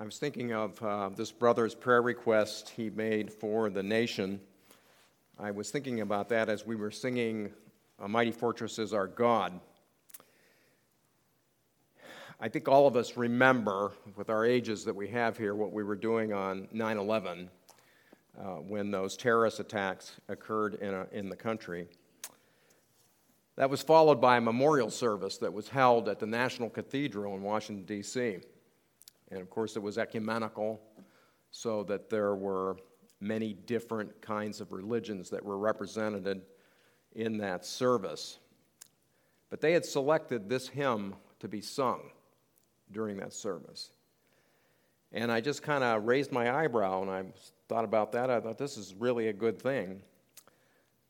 I was thinking of uh, this brother's prayer request he made for the nation. I was thinking about that as we were singing A Mighty Fortress is Our God. I think all of us remember, with our ages that we have here, what we were doing on 9 11 uh, when those terrorist attacks occurred in, a, in the country. That was followed by a memorial service that was held at the National Cathedral in Washington, D.C. And of course, it was ecumenical, so that there were many different kinds of religions that were represented in that service. But they had selected this hymn to be sung during that service. And I just kind of raised my eyebrow and I thought about that. I thought this is really a good thing.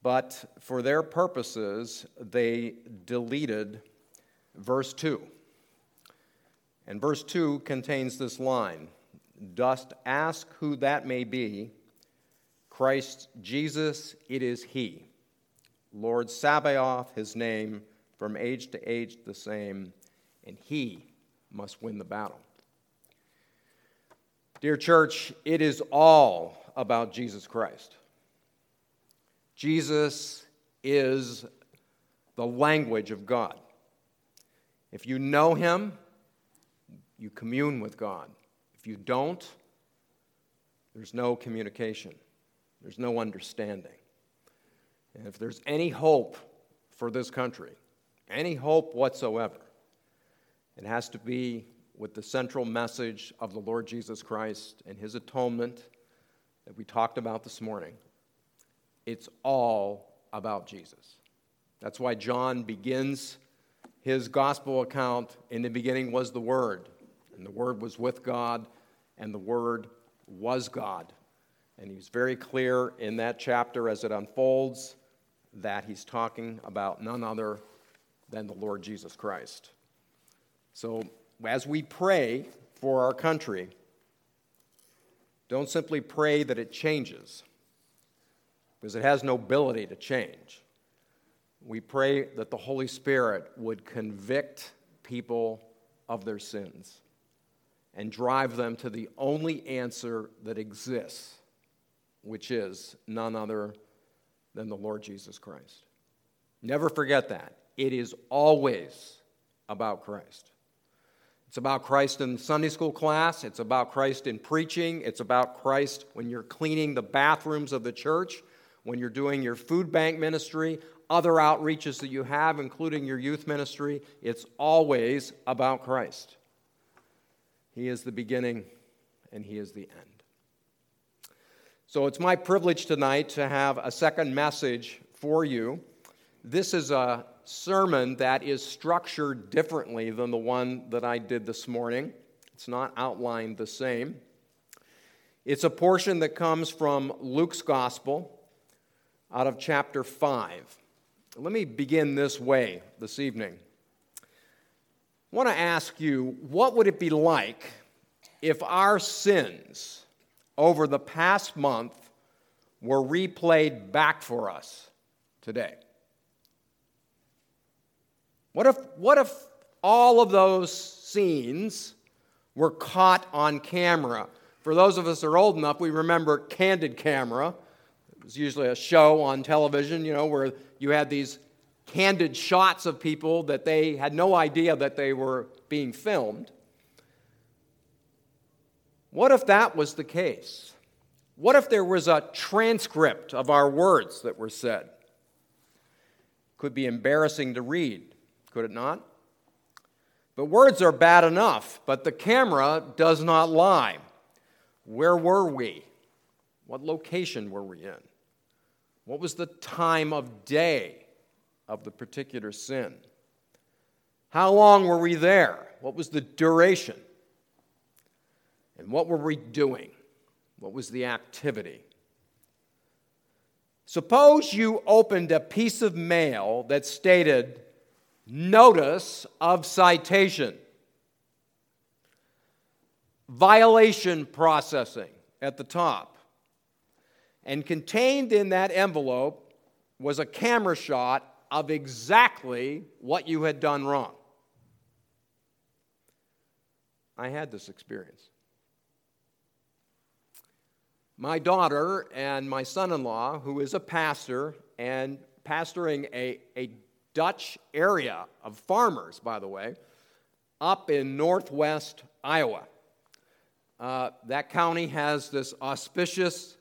But for their purposes, they deleted verse 2. And verse 2 contains this line Dost ask who that may be? Christ Jesus, it is He. Lord Sabaoth, His name, from age to age the same, and He must win the battle. Dear church, it is all about Jesus Christ. Jesus is the language of God. If you know Him, you commune with God. If you don't, there's no communication, there's no understanding. And if there's any hope for this country, any hope whatsoever, it has to be with the central message of the Lord Jesus Christ and his atonement that we talked about this morning. It's all about Jesus. That's why John begins his gospel account in the beginning was the Word, and the Word was with God, and the Word was God. And he's very clear in that chapter as it unfolds that he's talking about none other than the Lord Jesus Christ. So, as we pray for our country, don't simply pray that it changes, because it has no ability to change. We pray that the Holy Spirit would convict people of their sins and drive them to the only answer that exists, which is none other than the Lord Jesus Christ. Never forget that. It is always about Christ. It's about Christ in Sunday school class. It's about Christ in preaching. It's about Christ when you're cleaning the bathrooms of the church, when you're doing your food bank ministry, other outreaches that you have, including your youth ministry. It's always about Christ. He is the beginning and He is the end. So it's my privilege tonight to have a second message for you. This is a sermon that is structured differently than the one that I did this morning. It's not outlined the same. It's a portion that comes from Luke's Gospel out of chapter 5. Let me begin this way this evening. I want to ask you what would it be like if our sins over the past month were replayed back for us today? What if, what if all of those scenes were caught on camera? For those of us who are old enough, we remember Candid Camera. It was usually a show on television, you know, where you had these candid shots of people that they had no idea that they were being filmed. What if that was the case? What if there was a transcript of our words that were said? Could be embarrassing to read, could it not? But words are bad enough, but the camera does not lie. Where were we? What location were we in? What was the time of day? Of the particular sin. How long were we there? What was the duration? And what were we doing? What was the activity? Suppose you opened a piece of mail that stated, Notice of citation, violation processing at the top. And contained in that envelope was a camera shot of exactly what you had done wrong. I had this experience. my daughter and my son in law, who is a pastor and pastoring a, a Dutch area of farmers, by the way, up in northwest Iowa. Uh, that county has this auspicious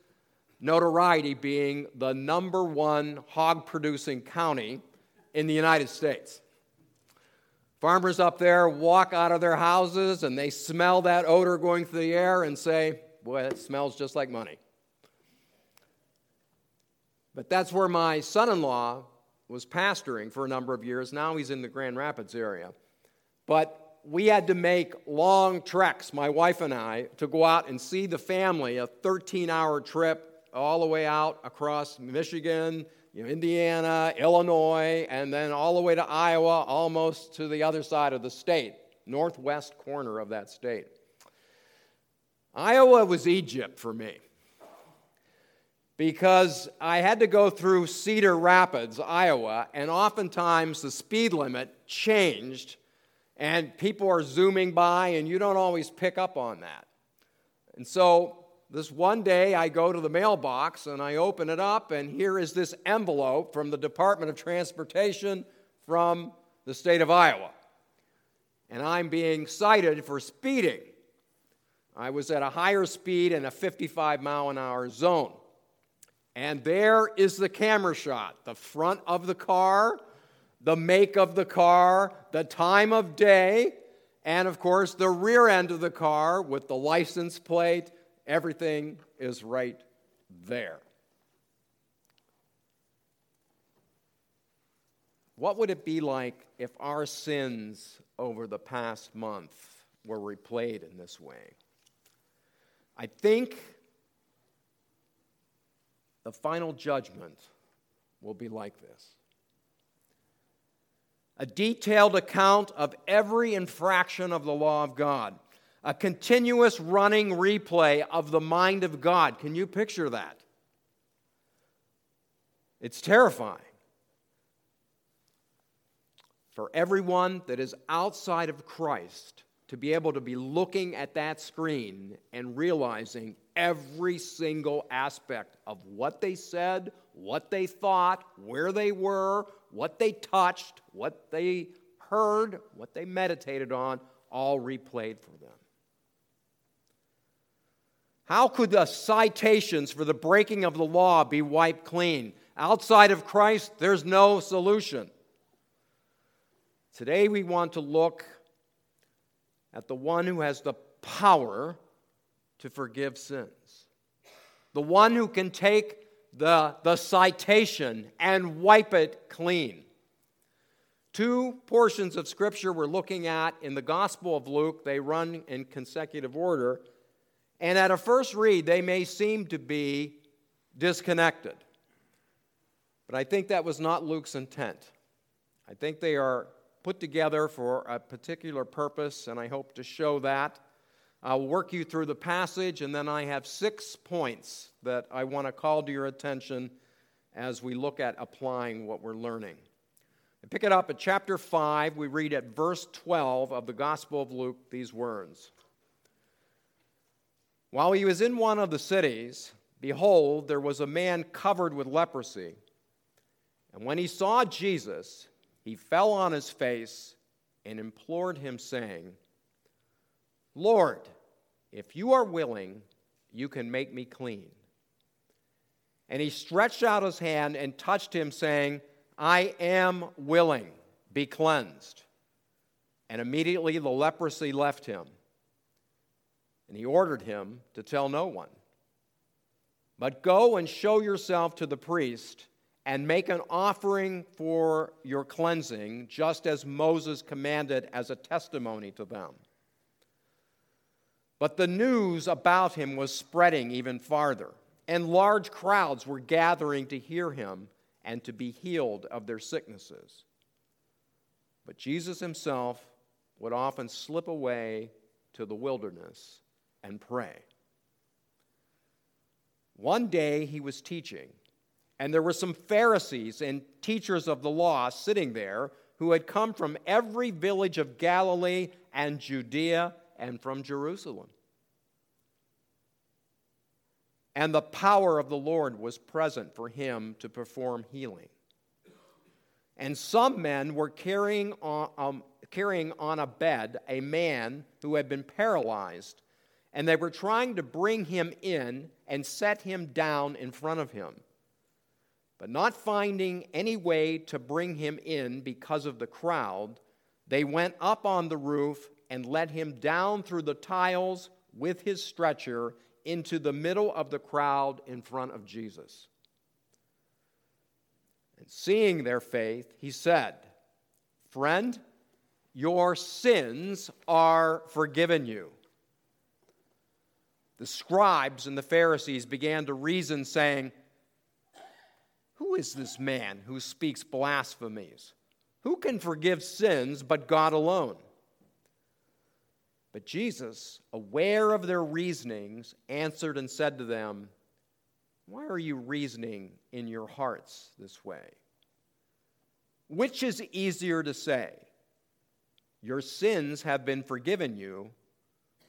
notoriety being the number one hog producing county in the United States. Farmers up there walk out of their houses and they smell that odor going through the air and say, Boy, that smells just like money. But that's where my son in law was pastoring for a number of years. Now he's in the Grand Rapids area. But we had to make long treks, my wife and I, to go out and see the family, a 13 hour trip all the way out across Michigan, you know, Indiana, Illinois, and then all the way to Iowa, almost to the other side of the state, northwest corner of that state. Iowa was Egypt for me because I had to go through Cedar Rapids, Iowa, and oftentimes the speed limit changed, and people are zooming by, and you don't always pick up on that. And so this one day I go to the mailbox and I open it up, and here is this envelope from the Department of Transportation from the state of Iowa. And I'm being cited for speeding. I was at a higher speed in a 55 mile an hour zone. And there is the camera shot the front of the car, the make of the car, the time of day, and of course the rear end of the car with the license plate Everything is right there. What would it be like if our sins over the past month were replayed in this way? I think the final judgment will be like this a detailed account of every infraction of the law of God a continuous running replay of the mind of God. Can you picture that? It's terrifying. For everyone that is outside of Christ to be able to be looking at that screen and realizing every single aspect of what they said, what they thought, where they were, what they touched, what they heard, what they meditated on, all replayed for them. How could the citations for the breaking of the law be wiped clean? Outside of Christ, there's no solution. Today, we want to look at the one who has the power to forgive sins, the one who can take the, the citation and wipe it clean. Two portions of Scripture we're looking at in the Gospel of Luke, they run in consecutive order. And at a first read, they may seem to be disconnected. But I think that was not Luke's intent. I think they are put together for a particular purpose, and I hope to show that. I'll work you through the passage, and then I have six points that I want to call to your attention as we look at applying what we're learning. I pick it up at chapter 5. We read at verse 12 of the Gospel of Luke these words while he was in one of the cities, behold, there was a man covered with leprosy. And when he saw Jesus, he fell on his face and implored him, saying, Lord, if you are willing, you can make me clean. And he stretched out his hand and touched him, saying, I am willing, be cleansed. And immediately the leprosy left him and he ordered him to tell no one. But go and show yourself to the priest and make an offering for your cleansing, just as Moses commanded as a testimony to them. But the news about him was spreading even farther, and large crowds were gathering to hear him and to be healed of their sicknesses. But Jesus himself would often slip away to the wilderness and pray. One day he was teaching, and there were some Pharisees and teachers of the law sitting there who had come from every village of Galilee and Judea and from Jerusalem. and the power of the Lord was present for him to perform healing. And some men were carrying on, um, carrying on a bed a man who had been paralyzed, and they were trying to bring him in and set him down in front of him. But not finding any way to bring him in because of the crowd, they went up on the roof and let him down through the tiles with his stretcher into the middle of the crowd in front of Jesus. And seeing their faith, he said, Friend, your sins are forgiven you. The scribes and the Pharisees began to reason, saying, Who is this man who speaks blasphemies? Who can forgive sins but God alone? But Jesus, aware of their reasonings, answered and said to them, Why are you reasoning in your hearts this way? Which is easier to say, Your sins have been forgiven you,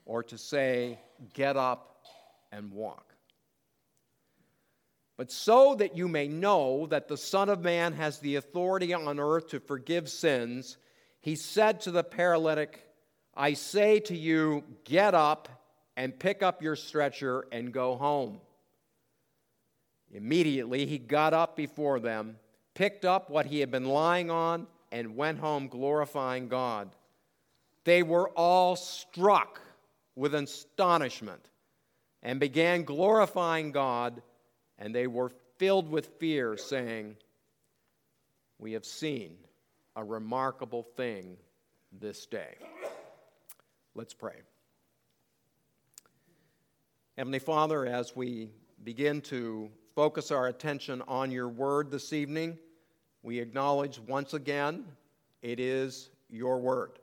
or to say, Get up and walk? But so that you may know that the Son of Man has the authority on earth to forgive sins, he said to the paralytic, I say to you, get up and pick up your stretcher and go home. Immediately he got up before them, picked up what he had been lying on, and went home glorifying God. They were all struck with astonishment and began glorifying God, and they were filled with fear, saying, We have seen a remarkable thing this day. Let's pray. Heavenly Father, as we begin to focus our attention on your word this evening, we acknowledge once again it is your word.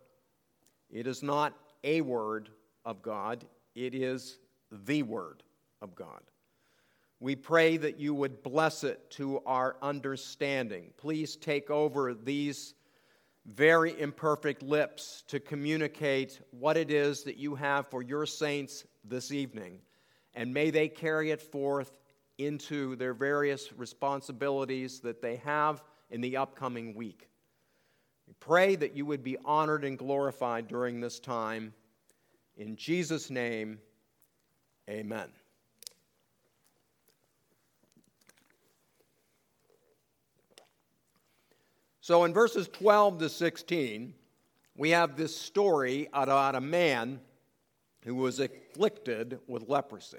It is not a word of God, it is the word of God. We pray that you would bless it to our understanding. Please take over these very imperfect lips to communicate what it is that you have for your saints this evening. And may they carry it forth into their various responsibilities that they have in the upcoming week. We pray that you would be honored and glorified during this time. In Jesus' name, amen. So in verses 12 to 16, we have this story about a man who was afflicted with leprosy.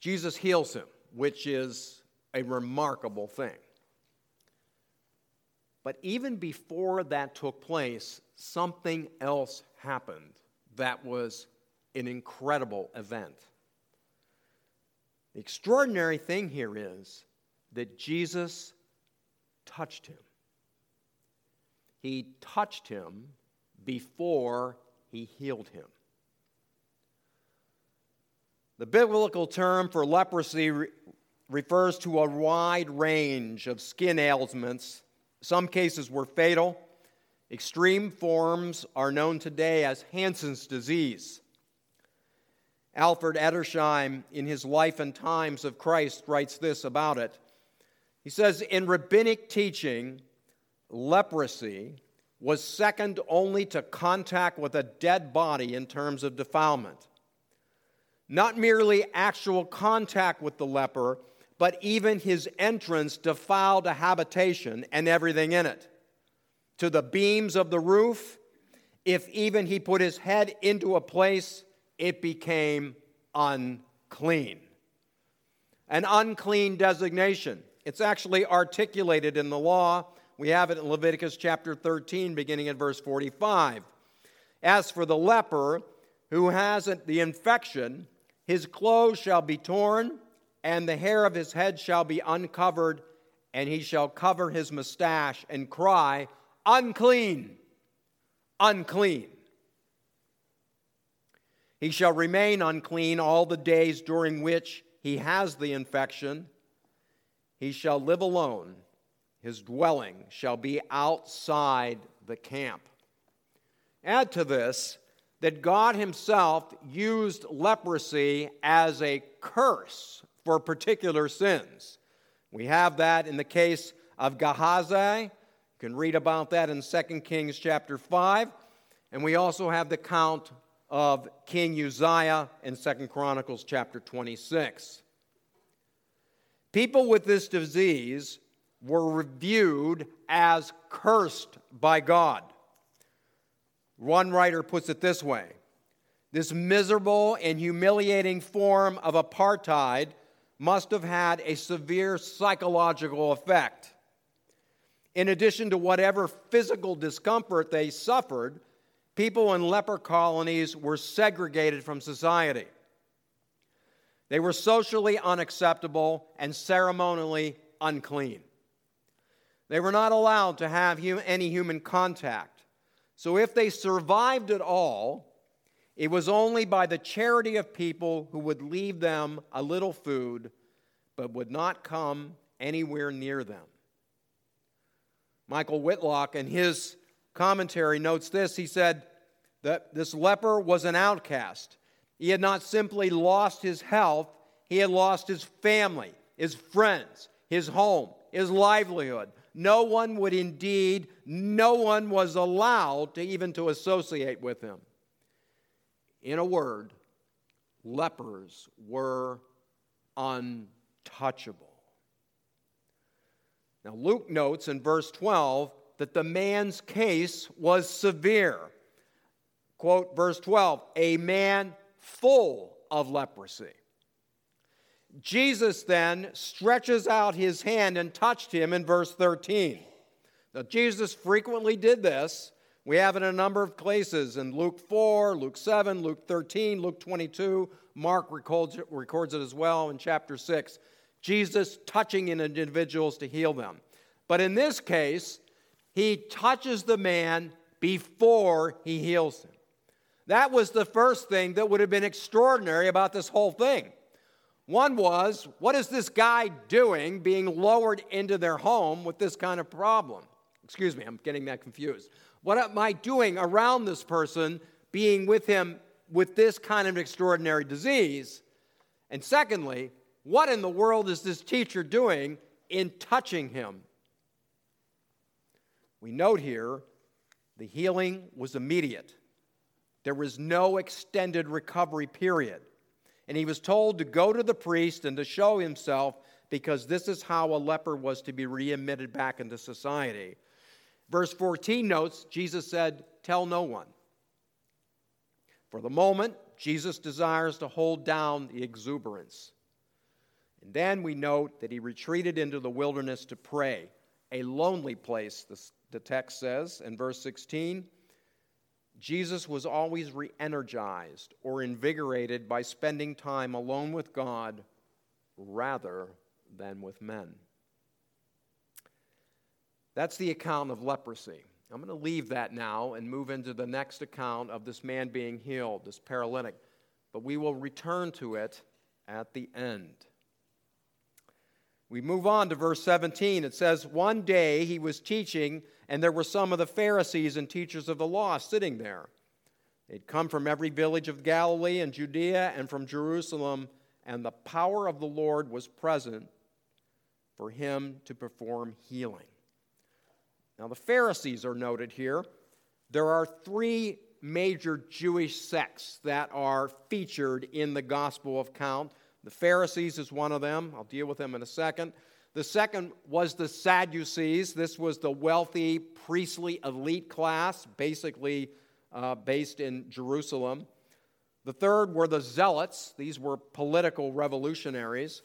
Jesus heals him, which is a remarkable thing. But even before that took place, something else happened that was an incredible event. The extraordinary thing here is that Jesus touched him. He touched him before he healed him. The biblical term for leprosy re- refers to a wide range of skin ailments. Some cases were fatal. Extreme forms are known today as Hansen's disease. Alfred Edersheim, in his Life and Times of Christ, writes this about it he says, in rabbinic teaching, leprosy was second only to contact with a dead body in terms of defilement. Not merely actual contact with the leper, but even his entrance defiled a habitation and everything in it. To the beams of the roof, if even he put his head into a place, it became unclean. An unclean designation. It's actually articulated in the law. We have it in Leviticus chapter 13, beginning at verse 45. As for the leper who has the infection, his clothes shall be torn, and the hair of his head shall be uncovered, and he shall cover his mustache and cry, Unclean! Unclean! He shall remain unclean all the days during which he has the infection he shall live alone, his dwelling shall be outside the camp. Add to this that God Himself used leprosy as a curse for particular sins. We have that in the case of Gehazi. You can read about that in 2 Kings chapter 5. And we also have the count of King Uzziah in 2 Chronicles chapter 26. People with this disease were reviewed as cursed by God. One writer puts it this way This miserable and humiliating form of apartheid must have had a severe psychological effect. In addition to whatever physical discomfort they suffered, people in leper colonies were segregated from society. They were socially unacceptable and ceremonially unclean. They were not allowed to have any human contact. So if they survived at all, it was only by the charity of people who would leave them a little food, but would not come anywhere near them. Michael Wilcock, in his commentary, notes this. He said that this leper was an outcast. He had not simply lost his health, he had lost his family, his friends, his home, his livelihood. No one would indeed, no one was allowed to even to associate with him. In a word, lepers were untouchable. Now, Luke notes in verse 12 that the man's case was severe. Quote, verse 12, a man full of leprosy. Jesus then stretches out his hand and touched him in verse 13. Now, Jesus frequently did this. We have it in a number of places in Luke 4, Luke 7, Luke 13, Luke 22. Mark records it, records it as well in chapter 6. Jesus touching in individuals to heal them. But in this case, he touches the man before he heals him. That was the first thing that would have been extraordinary about this whole thing. One was, what is this guy doing being lowered into their home with this kind of problem? Excuse me, I'm getting that confused. What am I doing around this person being with him with this kind of extraordinary disease? And secondly, what in the world is this teacher doing in touching him? We note here the healing was immediate. There was no extended recovery period. And he was told to go to the priest and to show himself because this is how a leper was to be readmitted back into society. Verse 14 notes Jesus said, Tell no one. For the moment, Jesus desires to hold down the exuberance. And then we note that he retreated into the wilderness to pray, a lonely place, the, the text says in verse 16. Jesus was always re energized or invigorated by spending time alone with God rather than with men. That's the account of leprosy. I'm going to leave that now and move into the next account of this man being healed, this paralytic. But we will return to it at the end. We move on to verse 17. It says, One day he was teaching, and there were some of the Pharisees and teachers of the law sitting there. They'd come from every village of Galilee and Judea and from Jerusalem, and the power of the Lord was present for him to perform healing. Now, the Pharisees are noted here. There are three major Jewish sects that are featured in the Gospel of Count. The Pharisees is one of them. I'll deal with them in a second. The second was the Sadducees. This was the wealthy, priestly elite class, basically uh, based in Jerusalem. The third were the Zealots. These were political revolutionaries.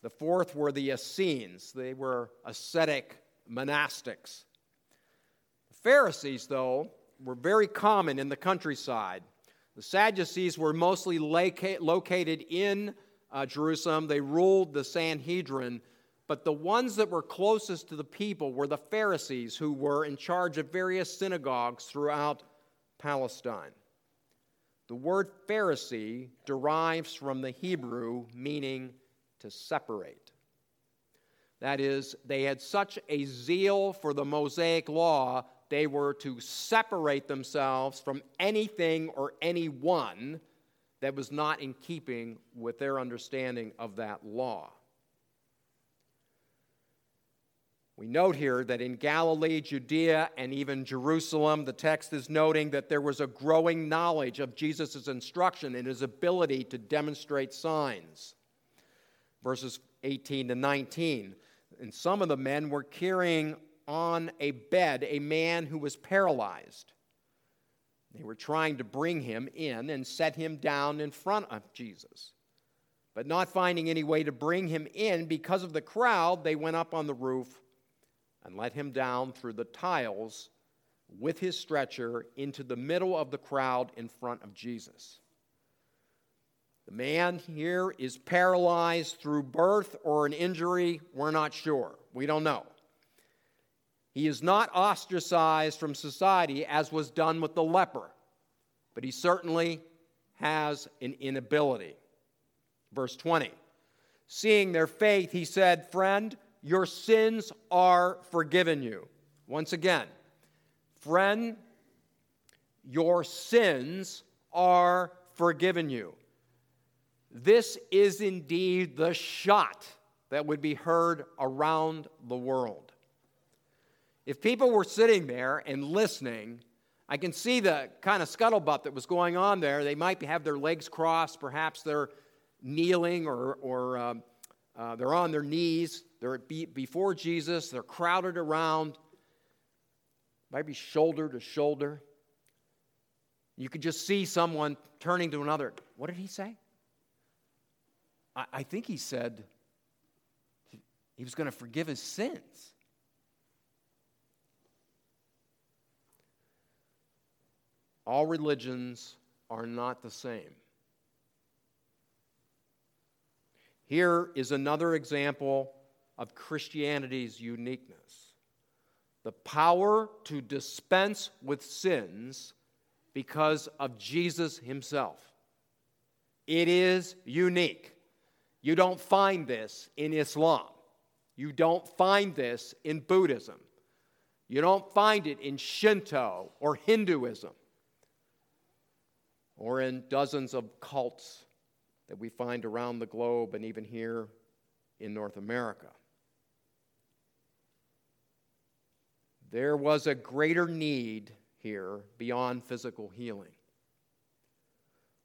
The fourth were the Essenes. They were ascetic monastics. The Pharisees, though, were very common in the countryside. The Sadducees were mostly located in uh, Jerusalem, they ruled the Sanhedrin. But the ones that were closest to the people were the Pharisees, who were in charge of various synagogues throughout Palestine. The word Pharisee derives from the Hebrew meaning to separate. That is, they had such a zeal for the Mosaic law they were to separate themselves from anything or anyone that was not in keeping with their understanding of that law. We note here that in Galilee, Judea, and even Jerusalem, the text is noting that there was a growing knowledge of Jesus' instruction and his ability to demonstrate signs. Verses 18 to 19. And some of the men were carrying on a bed a man who was paralyzed. They were trying to bring him in and set him down in front of Jesus. But not finding any way to bring him in because of the crowd, they went up on the roof and let him down through the tiles with his stretcher into the middle of the crowd in front of Jesus. The man here is paralyzed through birth or an injury. We're not sure. We don't know. He is not ostracized from society as was done with the leper, but he certainly has an inability. Verse 20 Seeing their faith, he said, Friend, your sins are forgiven you. Once again, friend, your sins are forgiven you. This is indeed the shot that would be heard around the world. If people were sitting there and listening, I can see the kind of scuttlebutt that was going on there. They might have their legs crossed, perhaps they're kneeling or, or um, uh, they're on their knees. They're before Jesus, they're crowded around, maybe shoulder to shoulder. You could just see someone turning to another. What did he say? I, I think he said he was going to forgive his sins. All religions are not the same. Here is another example of Christianity's uniqueness the power to dispense with sins because of Jesus himself. It is unique. You don't find this in Islam. You don't find this in Buddhism. You don't find it in Shinto or Hinduism or in dozens of cults that we find around the globe and even here in North America. There was a greater need here beyond physical healing.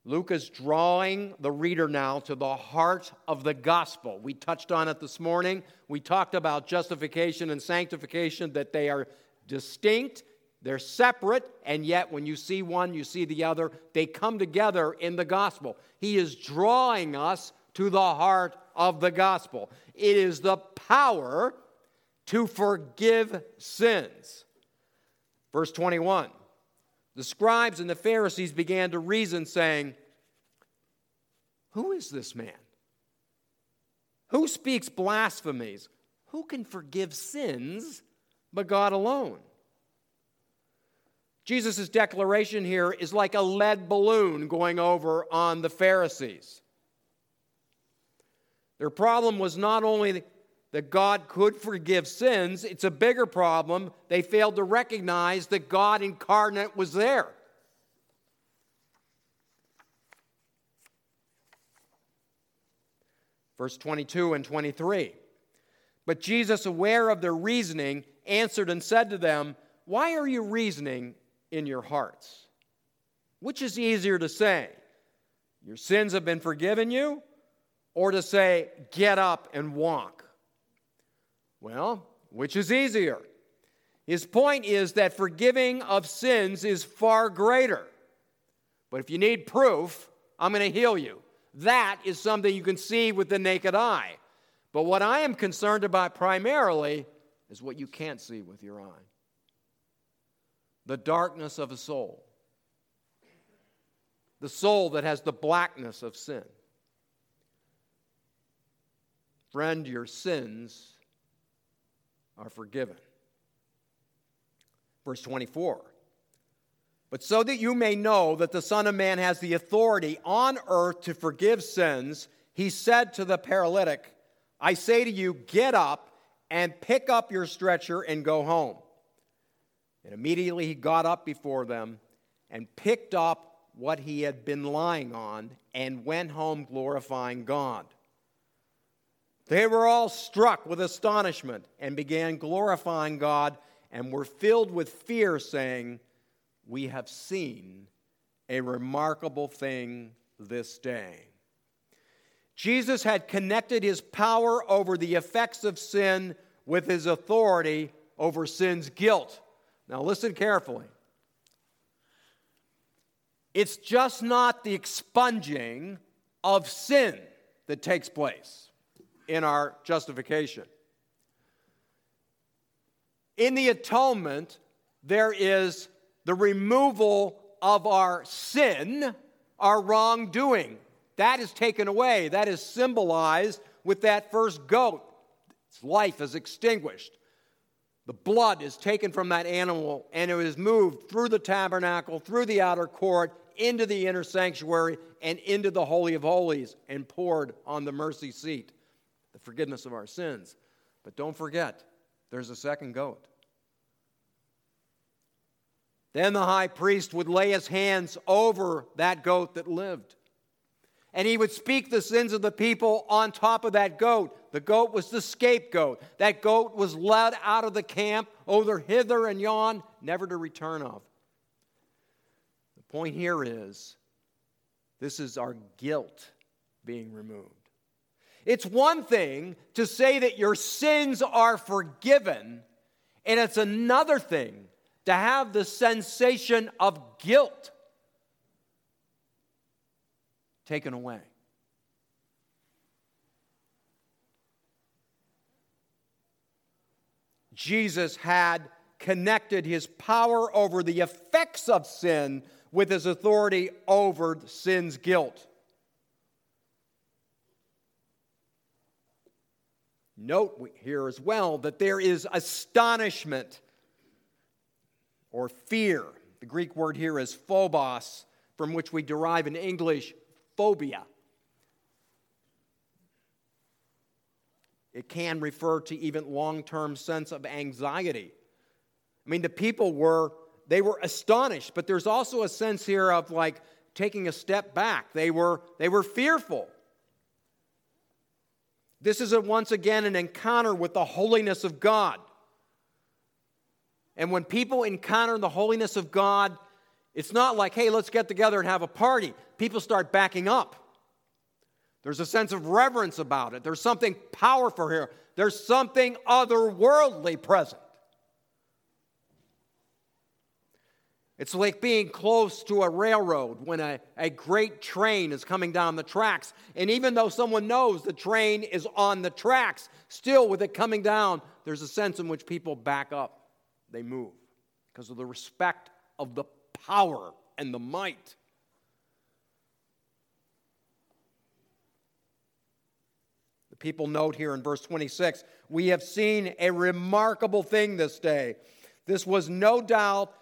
Luke is drawing the reader now to the heart of the gospel. We touched on it this morning. We talked about justification and sanctification, that they are distinct, they're separate, and yet when you see one, you see the other. They come together in the gospel. He is drawing us to the heart of the gospel. It is the power to forgive sins. Verse 21 The scribes and the Pharisees began to reason, saying, Who is this man? Who speaks blasphemies? Who can forgive sins but God alone? Jesus' declaration here is like a lead balloon going over on the Pharisees. Their problem was not only that God could forgive sins, it's a bigger problem. They failed to recognize that God incarnate was there. Verse 22 and 23. But Jesus, aware of their reasoning, answered and said to them, Why are you reasoning in your hearts? Which is easier to say? Your sins have been forgiven you, or to say, Get up and walk? Well, which is easier? His point is that forgiving of sins is far greater. But if you need proof, I'm going to heal you. That is something you can see with the naked eye. But what I am concerned about primarily is what you can't see with your eye the darkness of a soul, the soul that has the blackness of sin. Friend, your sins are forgiven. Verse 24. But so that you may know that the Son of Man has the authority on earth to forgive sins, he said to the paralytic, I say to you, get up and pick up your stretcher and go home. And immediately he got up before them and picked up what he had been lying on and went home glorifying God. They were all struck with astonishment and began glorifying God and were filled with fear, saying, We have seen a remarkable thing this day. Jesus had connected his power over the effects of sin with his authority over sin's guilt. Now, listen carefully. It's just not the expunging of sin that takes place in our justification. In the atonement, there is the removal of our sin, our wrongdoing. That is taken away. That is symbolized with that first goat. Its life is extinguished. The blood is taken from that animal and it is moved through the tabernacle, through the outer court, into the inner sanctuary, and into the Holy of Holies and poured on the mercy seat, the forgiveness of our sins. But don't forget, there's a second goat. Then the high priest would lay his hands over that goat that lived. And he would speak the sins of the people on top of that goat. The goat was the scapegoat. That goat was led out of the camp over hither and yon, never to return of. The point here is this is our guilt being removed. It's one thing to say that your sins are forgiven, and it's another thing to have the sensation of guilt taken away. Jesus had connected his power over the effects of sin with his authority over sin's guilt. Note here as well that there is astonishment or fear. The Greek word here is phobos, from which we derive in English phobia. It can refer to even long-term sense of anxiety. I mean, the people were they were astonished, but there's also a sense here of like taking a step back. They were they were fearful. This is a, once again an encounter with the holiness of God. And when people encounter the holiness of God, it's not like, hey, let's get together and have a party. People start backing up. There's a sense of reverence about it. There's something powerful here. There's something otherworldly present. It's like being close to a railroad when a, a great train is coming down the tracks. And even though someone knows the train is on the tracks, still with it coming down, there's a sense in which people back up they move because of the respect of the power and the might. People note here in verse 26 we have seen a remarkable thing this day. This was no doubt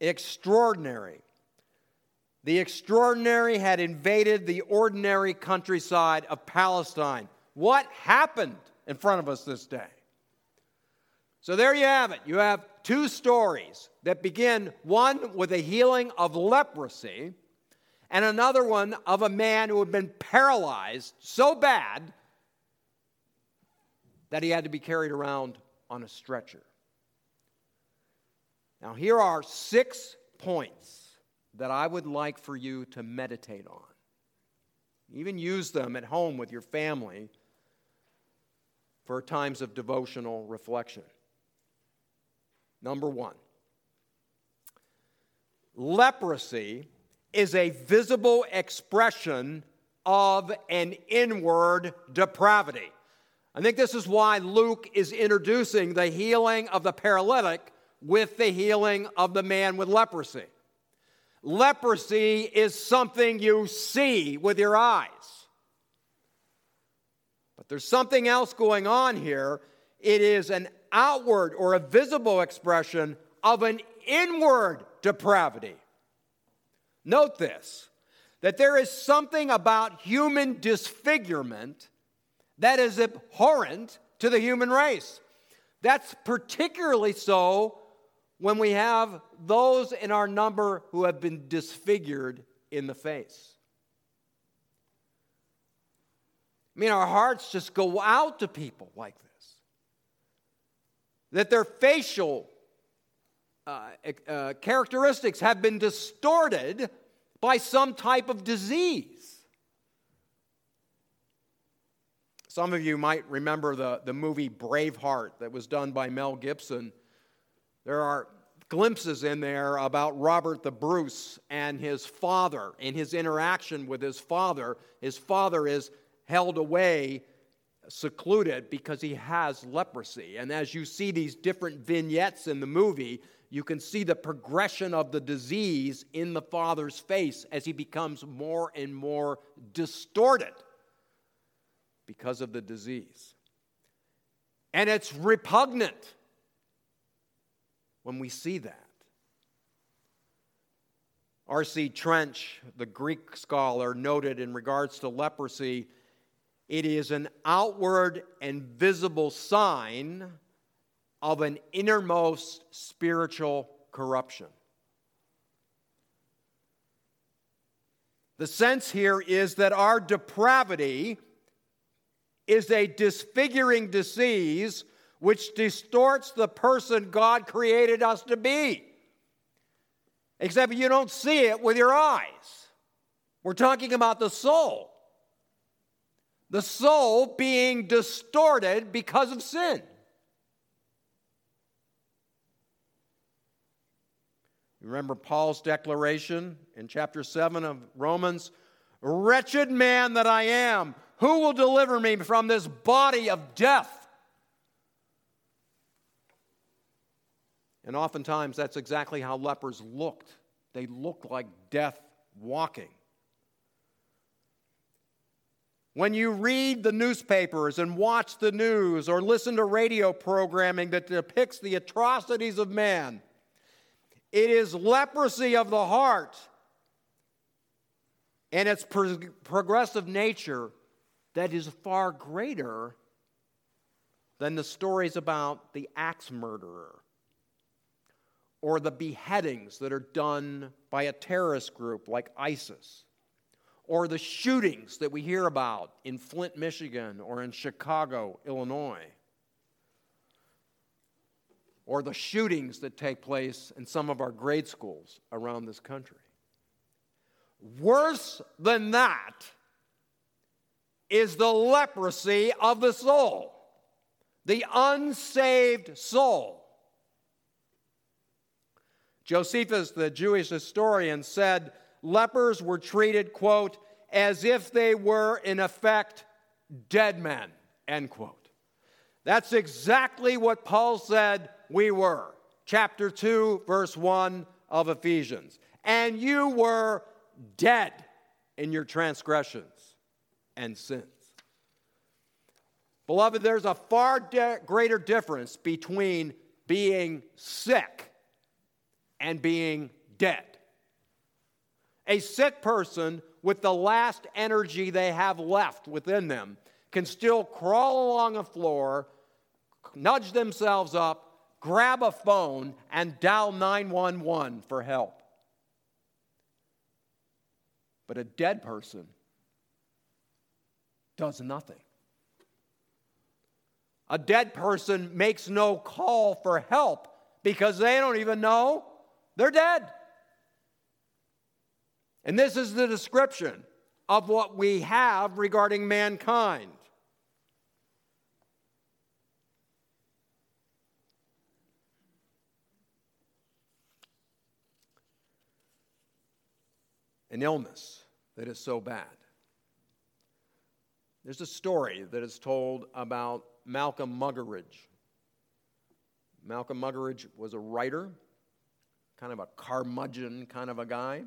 extraordinary. The extraordinary had invaded the ordinary countryside of Palestine. What happened in front of us this day? So there you have it. You have two stories that begin one with a healing of leprosy, and another one of a man who had been paralyzed so bad that he had to be carried around on a stretcher. Now, here are six points that I would like for you to meditate on. Even use them at home with your family for times of devotional reflection. Number one leprosy is a visible expression of an inward depravity. I think this is why Luke is introducing the healing of the paralytic with the healing of the man with leprosy. Leprosy is something you see with your eyes. But there's something else going on here. It is an outward or a visible expression of an inward depravity. Note this that there is something about human disfigurement that is abhorrent to the human race. That's particularly so when we have those in our number who have been disfigured in the face. I mean, our hearts just go out to people like this. That their facial uh, uh, characteristics have been distorted by some type of disease. Some of you might remember the, the movie Braveheart that was done by Mel Gibson. There are glimpses in there about Robert the Bruce and his father and his interaction with his father. His father is held away, secluded, because he has leprosy. And as you see these different vignettes in the movie, you can see the progression of the disease in the father's face as he becomes more and more distorted because of the disease. And it's repugnant when we see that. R.C. Trench, the Greek scholar, noted in regards to leprosy it is an outward and visible sign of an innermost spiritual corruption. The sense here is that our depravity is a disfiguring disease which distorts the person God created us to be. Except you don't see it with your eyes. We're talking about the soul. The soul being distorted because of sin. Remember Paul's declaration in chapter 7 of Romans Wretched man that I am, who will deliver me from this body of death? And oftentimes, that's exactly how lepers looked. They looked like death walking. When you read the newspapers and watch the news or listen to radio programming that depicts the atrocities of man, it is leprosy of the heart and its pro- progressive nature that is far greater than the stories about the axe murderer or the beheadings that are done by a terrorist group like ISIS, or the shootings that we hear about in Flint, Michigan, or in Chicago, Illinois, or the shootings that take place in some of our grade schools around this country. Worse than that is the leprosy of the soul, the unsaved soul. Josephus, the Jewish historian, said lepers were treated, quote, as if they were, in effect, dead men, end quote. That's exactly what Paul said we were. Chapter 2, verse 1 of Ephesians. And you were dead in your transgressions and sins. Beloved, there's a far de- greater difference between being sick and being dead. A sick person with the last energy they have left within them can still crawl along a floor, nudge themselves up, grab a phone, and dial 911 for help. But a dead person does nothing. A dead person makes no call for help because they don't even know they're dead. And this is the description of what we have regarding mankind. An illness that is so bad. There's a story that is told about Malcolm Muggeridge. Malcolm Muggeridge was a writer kind of a curmudgeon kind of a guy.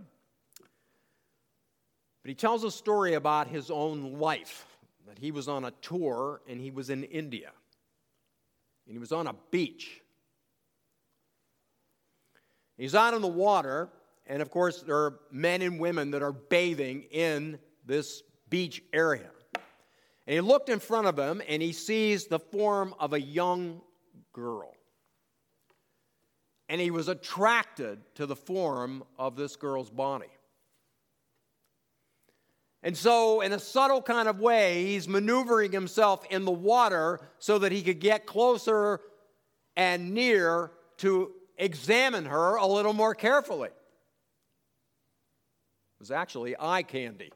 But he tells a story about his own life that he was on a tour and he was in India. And he was on a beach. He's out in the water, and of course, there are men and women that are bathing in this beach area. And he looked in front of him and he sees the form of a young girl. and he was attracted to the form of this girl's body. And so, in a subtle kind of way, he's maneuvering himself in the water so that he could get closer and near to examine her a little more carefully. It was actually eye candy.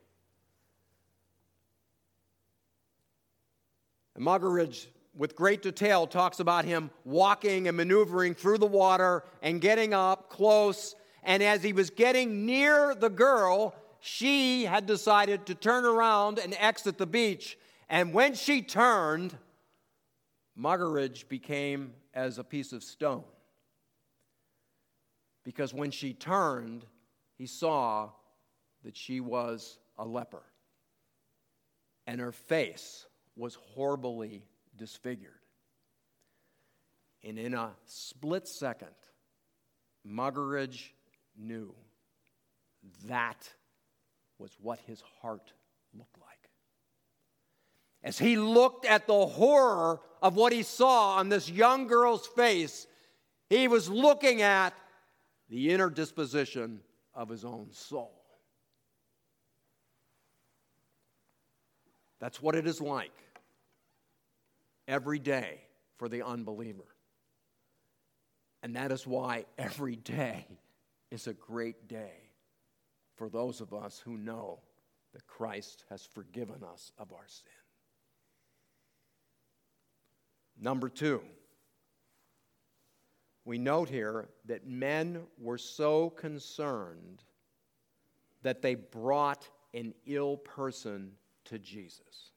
And Muggeridge, with great detail, talks about him walking and maneuvering through the water and getting up close. And as he was getting near the girl, she had decided to turn around and exit the beach. And when she turned, Muggeridge became as a piece of stone. Because when she turned, he saw that she was a leper. And her face was horribly disfigured. And in a split second, Muggeridge knew that was what his heart looked like. As he looked at the horror of what he saw on this young girl's face, he was looking at the inner disposition of his own soul. That's what it is like every day for the unbeliever. And that is why every day is a great day for those of us who know that Christ has forgiven us of our sin. Number two, we note here that men were so concerned that they brought an ill person to Jesus.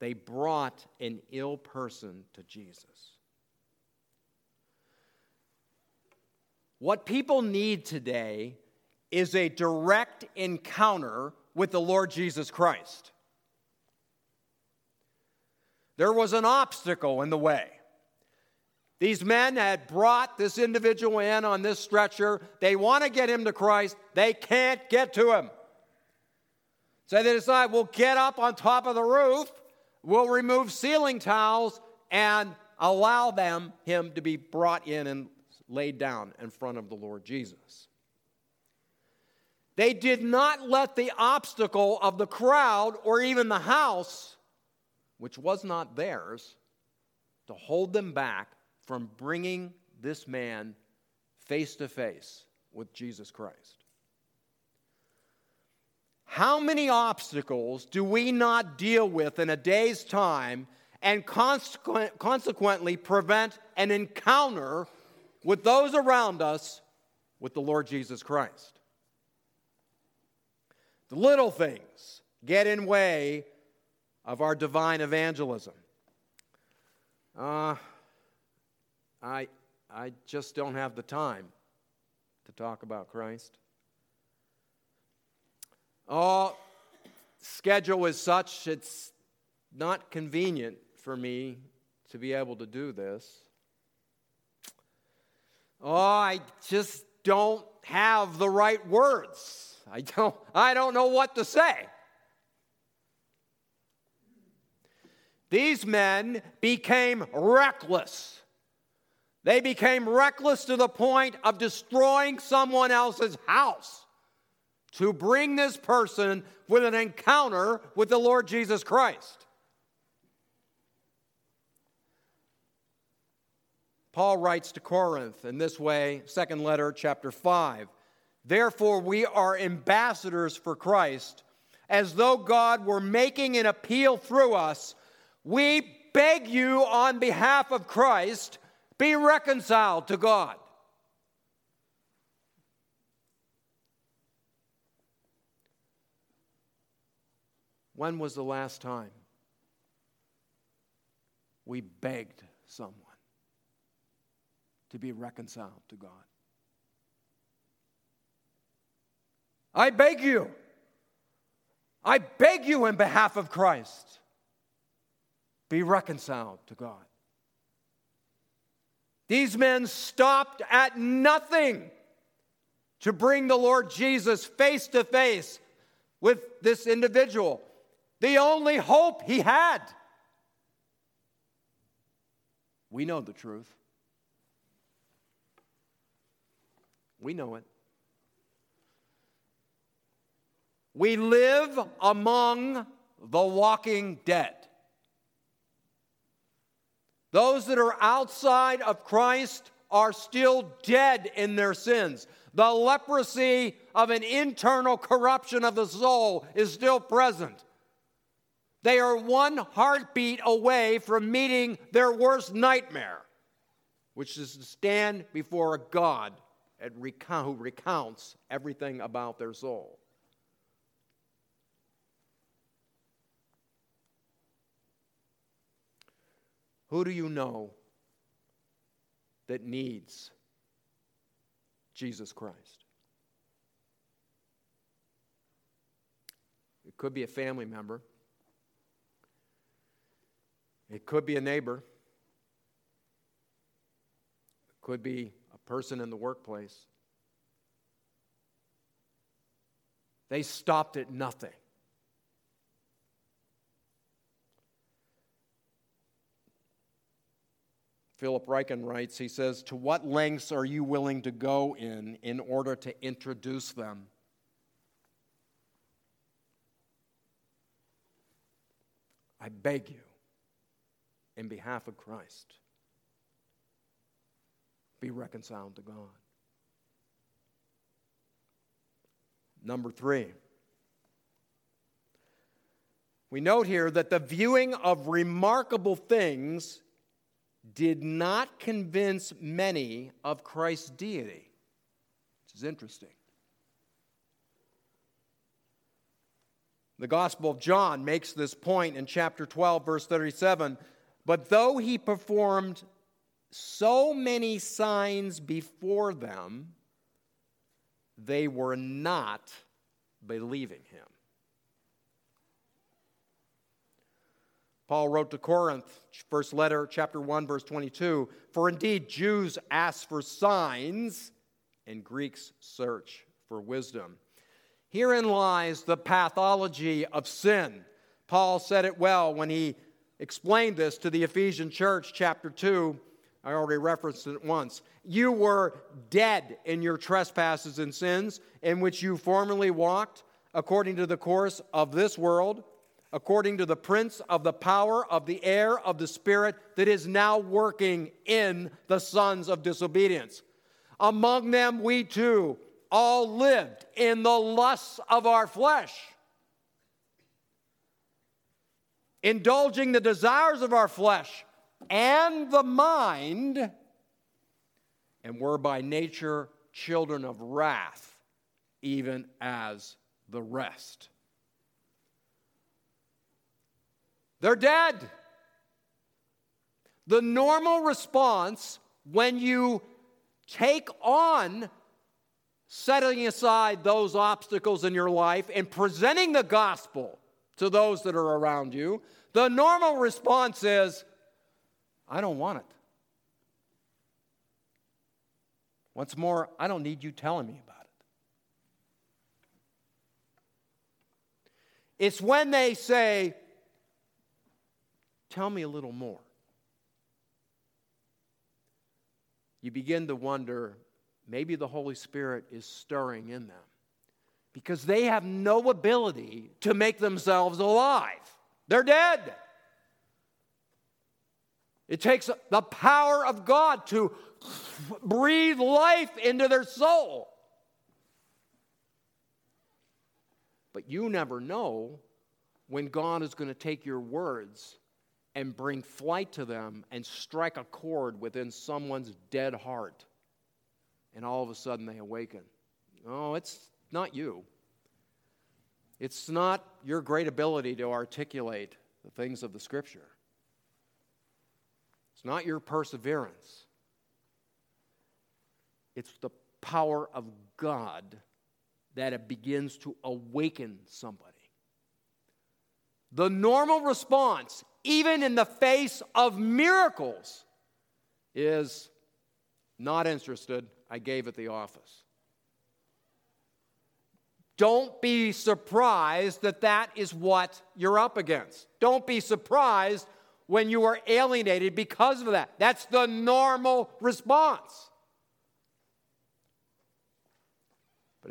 They brought an ill person to Jesus. What people need today is a direct encounter with the Lord Jesus Christ. There was an obstacle in the way. These men had brought this individual in on this stretcher. They want to get him to Christ. They can't get to him. So they decide we'll get up on top of the roof, we'll remove ceiling tiles and allow them him to be brought in and laid down in front of the Lord Jesus. They did not let the obstacle of the crowd or even the house, which was not theirs, to hold them back from bringing this man face to face with Jesus Christ. How many obstacles do we not deal with in a day's time and consequently prevent an encounter with those around us with the Lord Jesus Christ? The little things get in the way of our divine evangelism. Uh, I, I just don't have the time to talk about Christ. Oh, schedule is such it's not convenient for me to be able to do this. Oh, I just don't have the right words. I don't, I don't know what to say. These men became reckless. They became reckless to the point of destroying someone else's house to bring this person with an encounter with the Lord Jesus Christ. Paul writes to Corinth in this way, second letter, chapter 5. Therefore, we are ambassadors for Christ, as though God were making an appeal through us. We beg you on behalf of Christ, be reconciled to God. When was the last time we begged someone to be reconciled to God? I beg you, I beg you in behalf of Christ, be reconciled to God. These men stopped at nothing to bring the Lord Jesus face to face with this individual, the only hope he had. We know the truth. We know it. We live among the walking dead. Those that are outside of Christ are still dead in their sins. The leprosy of an internal corruption of the soul is still present. They are one heartbeat away from meeting their worst nightmare, which is to stand before a God who recounts everything about their soul. Who do you know that needs Jesus Christ? It could be a family member. It could be a neighbor. It could be a person in the workplace. They stopped at nothing. Philip Ryken writes, he says, To what lengths are you willing to go in in order to introduce them? I beg you, in behalf of Christ, be reconciled to God. Number three, we note here that the viewing of remarkable things did not convince many of Christ's deity, which is interesting. The Gospel of John makes this point in chapter 12, verse 37. But though he performed so many signs before them, they were not believing him. Paul wrote to Corinth, first letter, chapter 1, verse 22 For indeed, Jews ask for signs, and Greeks search for wisdom. Herein lies the pathology of sin. Paul said it well when he explained this to the Ephesian church, chapter 2. I already referenced it once. You were dead in your trespasses and sins, in which you formerly walked, according to the course of this world according to the prince of the power of the air of the spirit that is now working in the sons of disobedience. Among them, we too all lived in the lusts of our flesh, indulging the desires of our flesh and the mind, and were by nature children of wrath, even as the rest. They're dead. The normal response when you take on setting aside those obstacles in your life and presenting the gospel to those that are around you, the normal response is, I don't want it. Once more, I don't need you telling me about it. It's when they say, Tell me a little more. You begin to wonder maybe the Holy Spirit is stirring in them because they have no ability to make themselves alive. They're dead. It takes the power of God to breathe life into their soul. But you never know when God is going to take your words and bring flight to them and strike a chord within someone's dead heart. And all of a sudden they awaken. Oh, it's not you. It's not your great ability to articulate the things of the Scripture. It's not your perseverance. It's the power of God that it begins to awaken somebody. The normal response even in the face of miracles, is not interested. I gave it the office. Don't be surprised that that is what you're up against. Don't be surprised when you are alienated because of that. That's the normal response.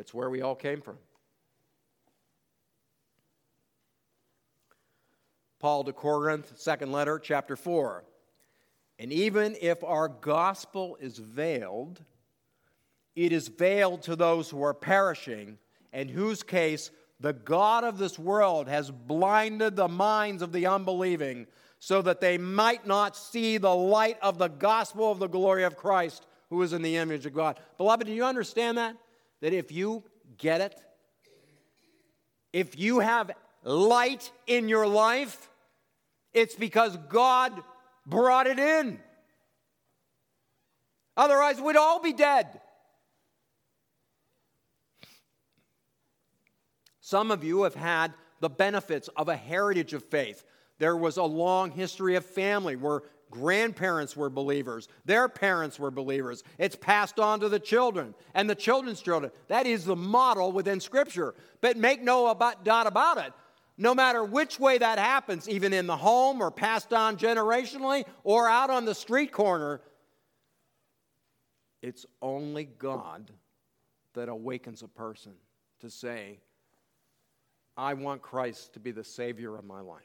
but it's where we all came from. Paul to Corinth, second letter, chapter 4. And even if our gospel is veiled, it is veiled to those who are perishing, in whose case the God of this world has blinded the minds of the unbelieving, so that they might not see the light of the gospel of the glory of Christ, who is in the image of God. Beloved, do you understand that? That if you get it, if you have light in your life, it's because God brought it in. Otherwise, we'd all be dead. Some of you have had the benefits of a heritage of faith. There was a long history of family where grandparents were believers, their parents were believers. It's passed on to the children and the children's children. That is the model within Scripture. But make no about, doubt about it. No matter which way that happens, even in the home or passed on generationally or out on the street corner, it's only God that awakens a person to say, I want Christ to be the Savior of my life.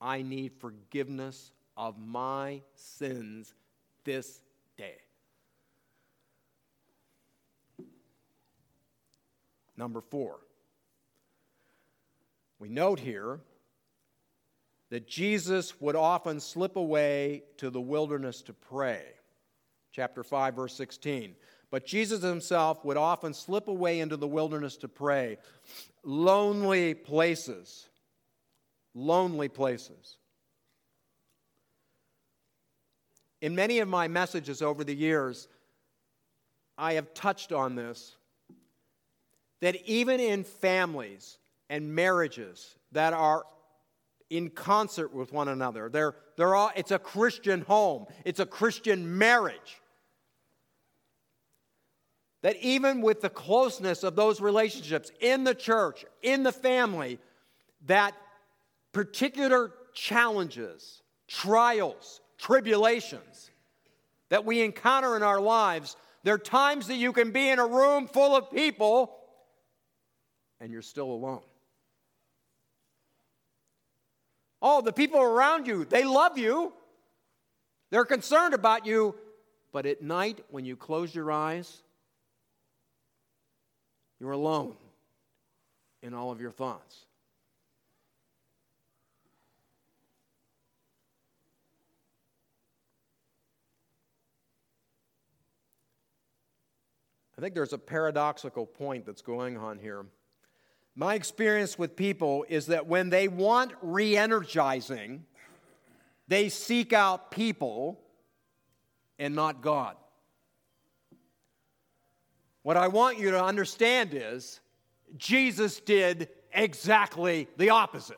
I need forgiveness of my sins this day. Number four, we note here that Jesus would often slip away to the wilderness to pray. Chapter 5, verse 16. But Jesus himself would often slip away into the wilderness to pray. Lonely places. Lonely places. In many of my messages over the years, I have touched on this that even in families and marriages that are in concert with one another, they're, they're all, it's a Christian home, it's a Christian marriage that even with the closeness of those relationships in the church, in the family, that particular challenges, trials, tribulations that we encounter in our lives, there are times that you can be in a room full of people and you're still alone. Oh, the people around you, they love you. They're concerned about you. But at night, when you close your eyes, you're alone in all of your thoughts. I think there's a paradoxical point that's going on here. My experience with people is that when they want re energizing, they seek out people and not God. What I want you to understand is Jesus did exactly the opposite.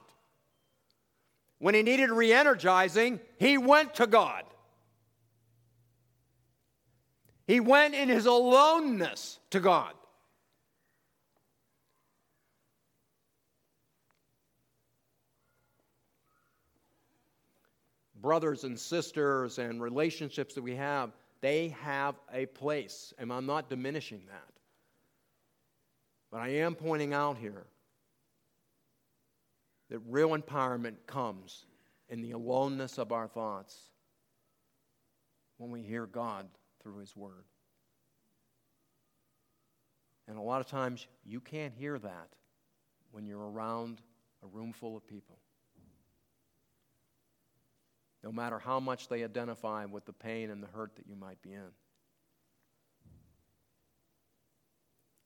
When he needed re energizing, he went to God. He went in his aloneness to God. Brothers and sisters and relationships that we have they have a place, and I'm not diminishing that. But I am pointing out here that real empowerment comes in the aloneness of our thoughts when we hear God through His Word. And a lot of times you can't hear that when you're around a room full of people no matter how much they identify with the pain and the hurt that you might be in.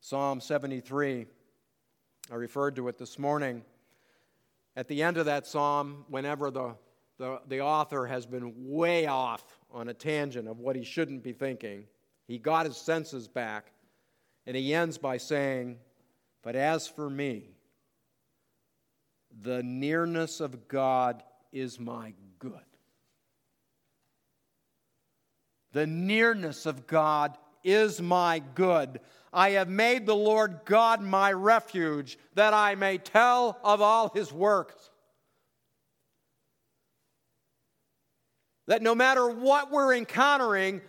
Psalm 73, I referred to it this morning. At the end of that psalm, whenever the, the, the author has been way off on a tangent of what he shouldn't be thinking, he got his senses back, and he ends by saying, But as for me, the nearness of God is my good. The nearness of God is my good. I have made the Lord God my refuge, that I may tell of all his works. That no matter what we're encountering,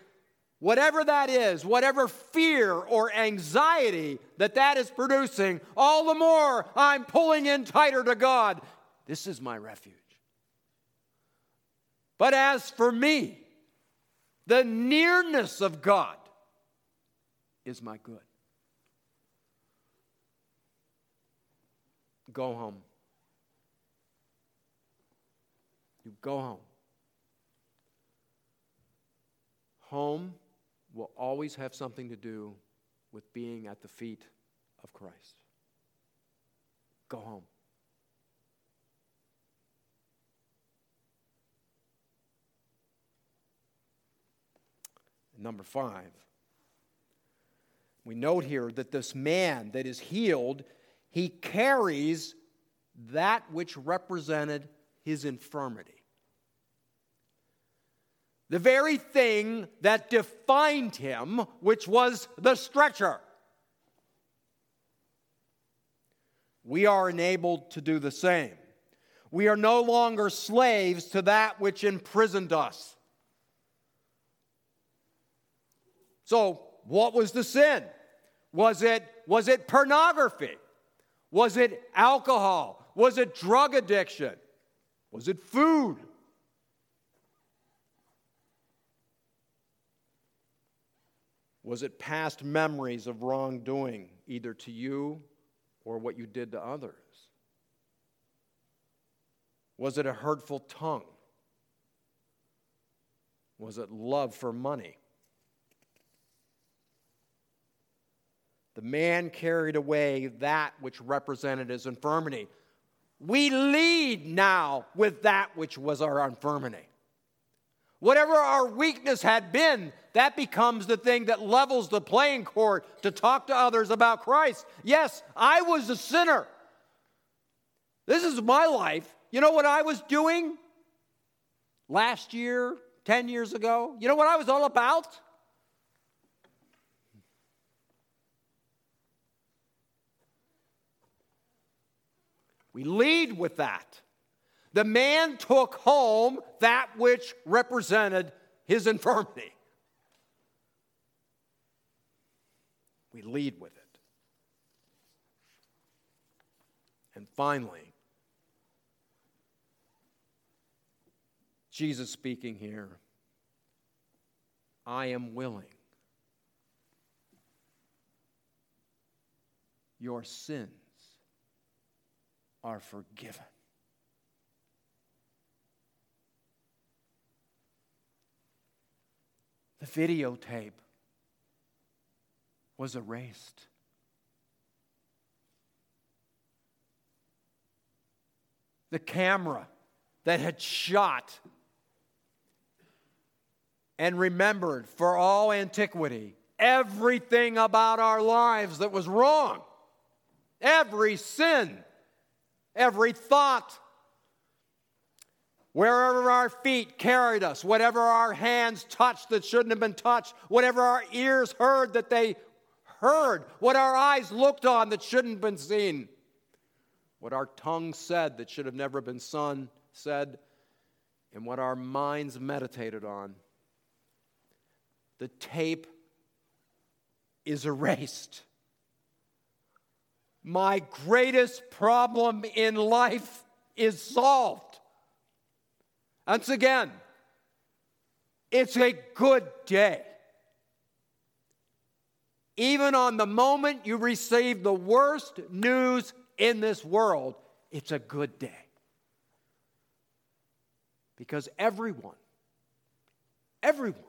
whatever that is, whatever fear or anxiety that that is producing, all the more I'm pulling in tighter to God. This is my refuge. But as for me, the nearness of God is my good. Go home. You go home. Home will always have something to do with being at the feet of Christ. Go home. Number five, we note here that this man that is healed, he carries that which represented his infirmity. The very thing that defined him, which was the stretcher. We are enabled to do the same. We are no longer slaves to that which imprisoned us. So, what was the sin? Was it, was it pornography? Was it alcohol? Was it drug addiction? Was it food? Was it past memories of wrongdoing, either to you or what you did to others? Was it a hurtful tongue? Was it love for money? The man carried away that which represented his infirmity. We lead now with that which was our infirmity. Whatever our weakness had been, that becomes the thing that levels the playing court to talk to others about Christ. Yes, I was a sinner. This is my life. You know what I was doing last year, 10 years ago? You know what I was all about? We lead with that. The man took home that which represented his infirmity. We lead with it. And finally, Jesus speaking here I am willing. Your sins are forgiven. The videotape was erased. The camera that had shot and remembered for all antiquity everything about our lives that was wrong, every sin every thought, wherever our feet carried us, whatever our hands touched that shouldn't have been touched, whatever our ears heard that they heard, what our eyes looked on that shouldn't have been seen, what our tongue said that should have never been son, said, and what our minds meditated on. The tape is erased. My greatest problem in life is solved. Once again, it's a good day. Even on the moment you receive the worst news in this world, it's a good day. Because everyone, everyone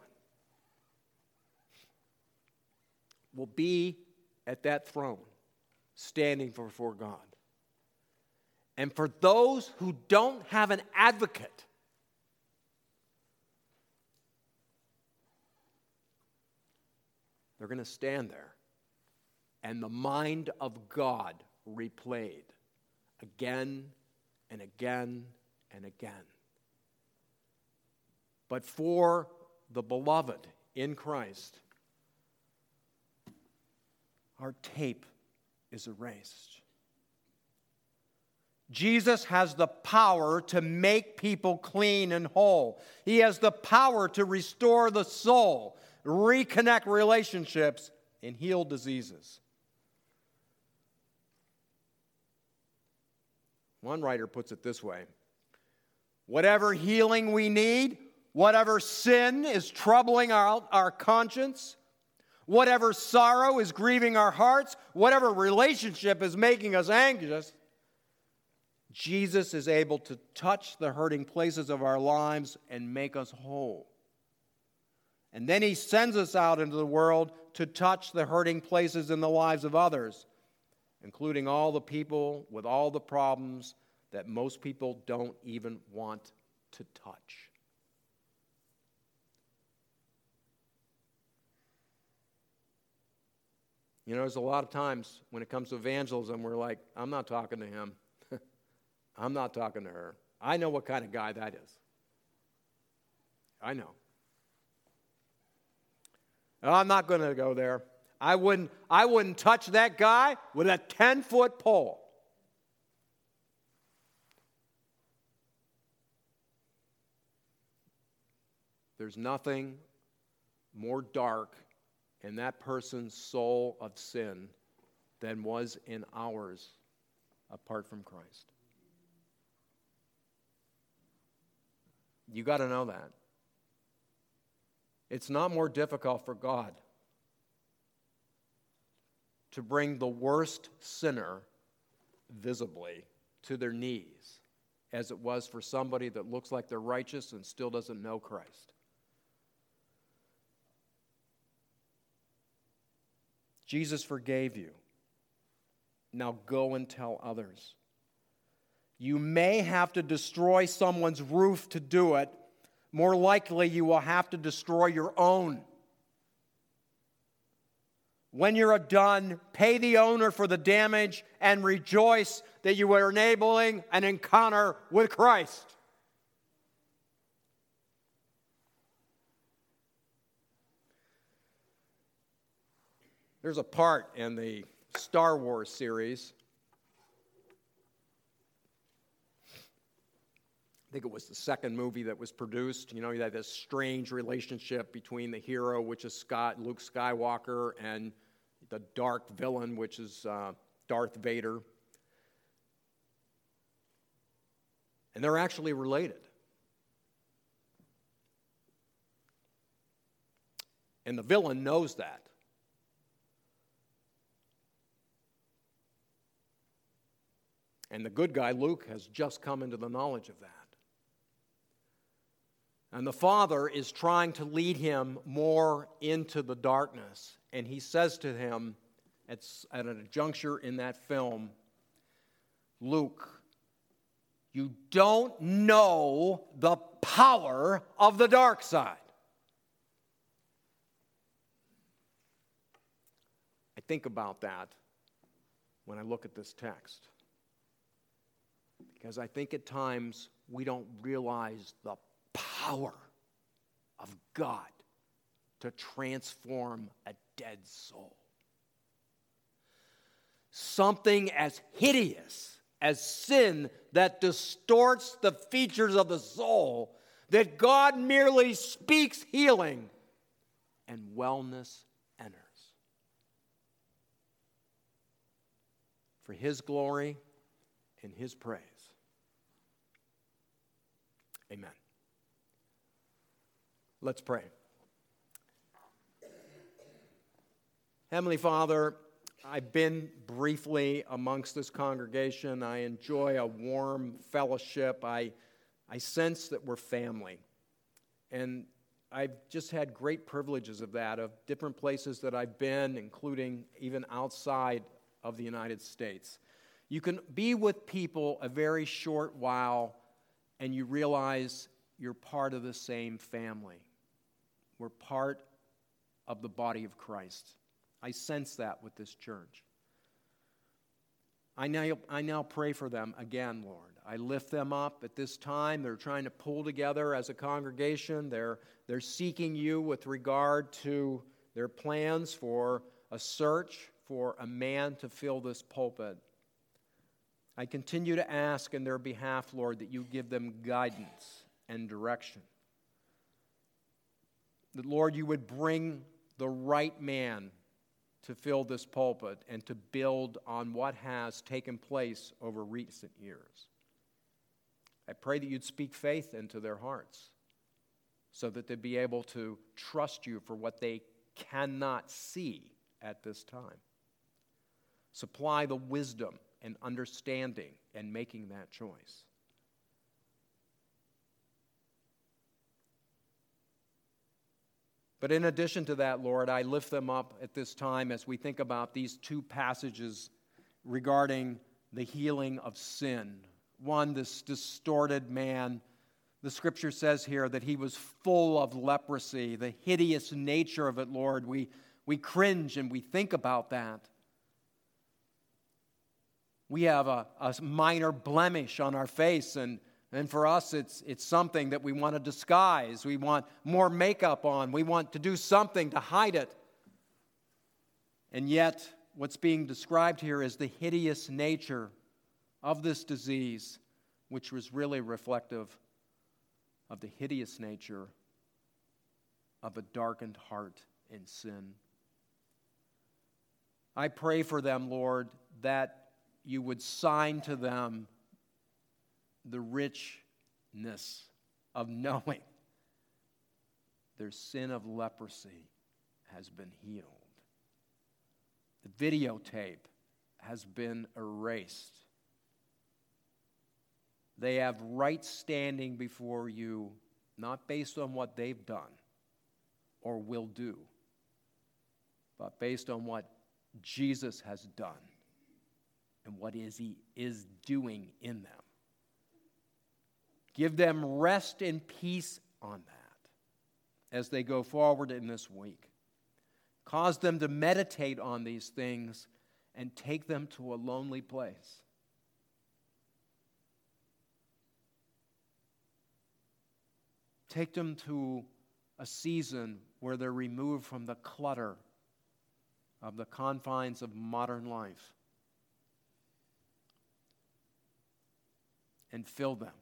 will be at that throne standing before God. And for those who don't have an advocate, they're going to stand there and the mind of God replayed again and again and again. But for the beloved in Christ, our tape is erased. Jesus has the power to make people clean and whole. He has the power to restore the soul. reconnect relationships, and heal diseases. One writer puts it this way Whatever healing we need, whatever sin is troubling our, our conscience, whatever sorrow is grieving our hearts, whatever relationship is making us anxious, Jesus is able to touch the hurting places of our lives and make us whole. And then he sends us out into the world to touch the hurting places in the lives of others, including all the people with all the problems that most people don't even want to touch. You know, there's a lot of times when it comes to evangelism, we're like, I'm not talking to him. I'm not talking to her. I know what kind of guy that is. I know. I'm not going to go there. I wouldn't, I wouldn't touch that guy with a 10 foot pole. There's nothing more dark in that person's soul of sin than was in ours apart from Christ. You got to know that. It's not more difficult for God to bring the worst sinner visibly to their knees as it was for somebody that looks like they're righteous and still doesn't know Christ. Jesus forgave you. Now go and tell others. You may have to destroy someone's roof to do it. More likely, you will have to destroy your own. When you're done, pay the owner for the damage and rejoice that you are enabling an encounter with Christ. There's a part in the Star Wars series I think it was the second movie that was produced. You know, you had this strange relationship between the hero, which is Scott, Luke Skywalker, and the dark villain, which is uh, Darth Vader. And they're actually related. And the villain knows that. And the good guy, Luke, has just come into the knowledge of that. And the father is trying to lead him more into the darkness. And he says to him at, at a juncture in that film Luke, you don't know the power of the dark side. I think about that when I look at this text. Because I think at times we don't realize the power of God to transform a dead soul. Something as hideous as sin that distorts the features of the soul, that God merely speaks healing and wellness enters. For His glory and His praise. Amen. Let's pray. Heavenly Father, I've been briefly amongst this congregation. I enjoy a warm fellowship. I, I sense that we're family. And I've just had great privileges of that, of different places that I've been, including even outside of the United States. You can be with people a very short while and you realize you're part of the same family. We're part of the body of Christ. I sense that with this church. I now, I now pray for them again, Lord. I lift them up at this time. They're trying to pull together as a congregation. They're, they're seeking you with regard to their plans for a search for a man to fill this pulpit. I continue to ask in their behalf, Lord, that you give them guidance and direction. that, Lord, you would bring the right man to fill this pulpit and to build on what has taken place over recent years. I pray that you'd speak faith into their hearts so that they'd be able to trust you for what they cannot see at this time. Supply the wisdom and understanding and making that choice. But in addition to that, Lord, I lift them up at this time as we think about these two passages regarding the healing of sin. One, this distorted man. The scripture says here that he was full of leprosy, the hideous nature of it, Lord. We, we cringe and we think about that. We have a, a minor blemish on our face, and and for us, it's, it's something that we want to disguise. We want more makeup on. We want to do something to hide it. And yet, what's being described here is the hideous nature of this disease, which was really reflective of the hideous nature of a darkened heart in sin. I pray for them, Lord, that you would sign to them the richness of knowing their sin of leprosy has been healed. The videotape has been erased. They have right standing before you, not based on what they've done or will do, but based on what Jesus has done and what is he is doing in them. Give them rest and peace on that as they go forward in this week. Cause them to meditate on these things and take them to a lonely place. Take them to a season where they're removed from the clutter of the confines of modern life and fill them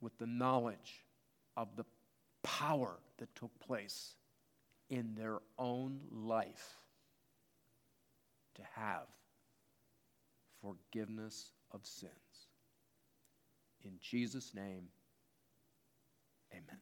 with the knowledge of the power that took place in their own life to have forgiveness of sins. In Jesus' name, amen.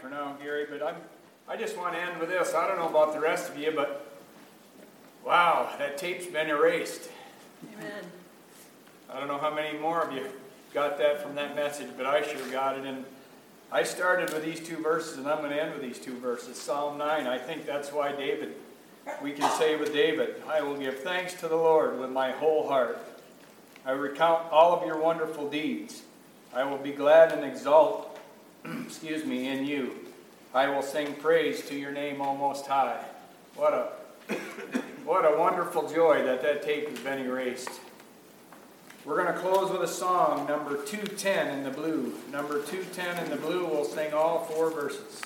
for now, Gary, but I'm, I just want to end with this. I don't know about the rest of you, but wow, that tape's been erased. Amen. I don't know how many more of you got that from that message, but I sure got it. And I started with these two verses, and I'm going to end with these two verses. Psalm 9, I think that's why David, we can say with David, I will give thanks to the Lord with my whole heart. I recount all of your wonderful deeds. I will be glad and exult excuse me, in you. I will sing praise to your name, O Most High. What a, what a wonderful joy that that tape has been erased. We're going to close with a song, number 210 in the blue. Number 210 in the blue, we'll sing all four verses.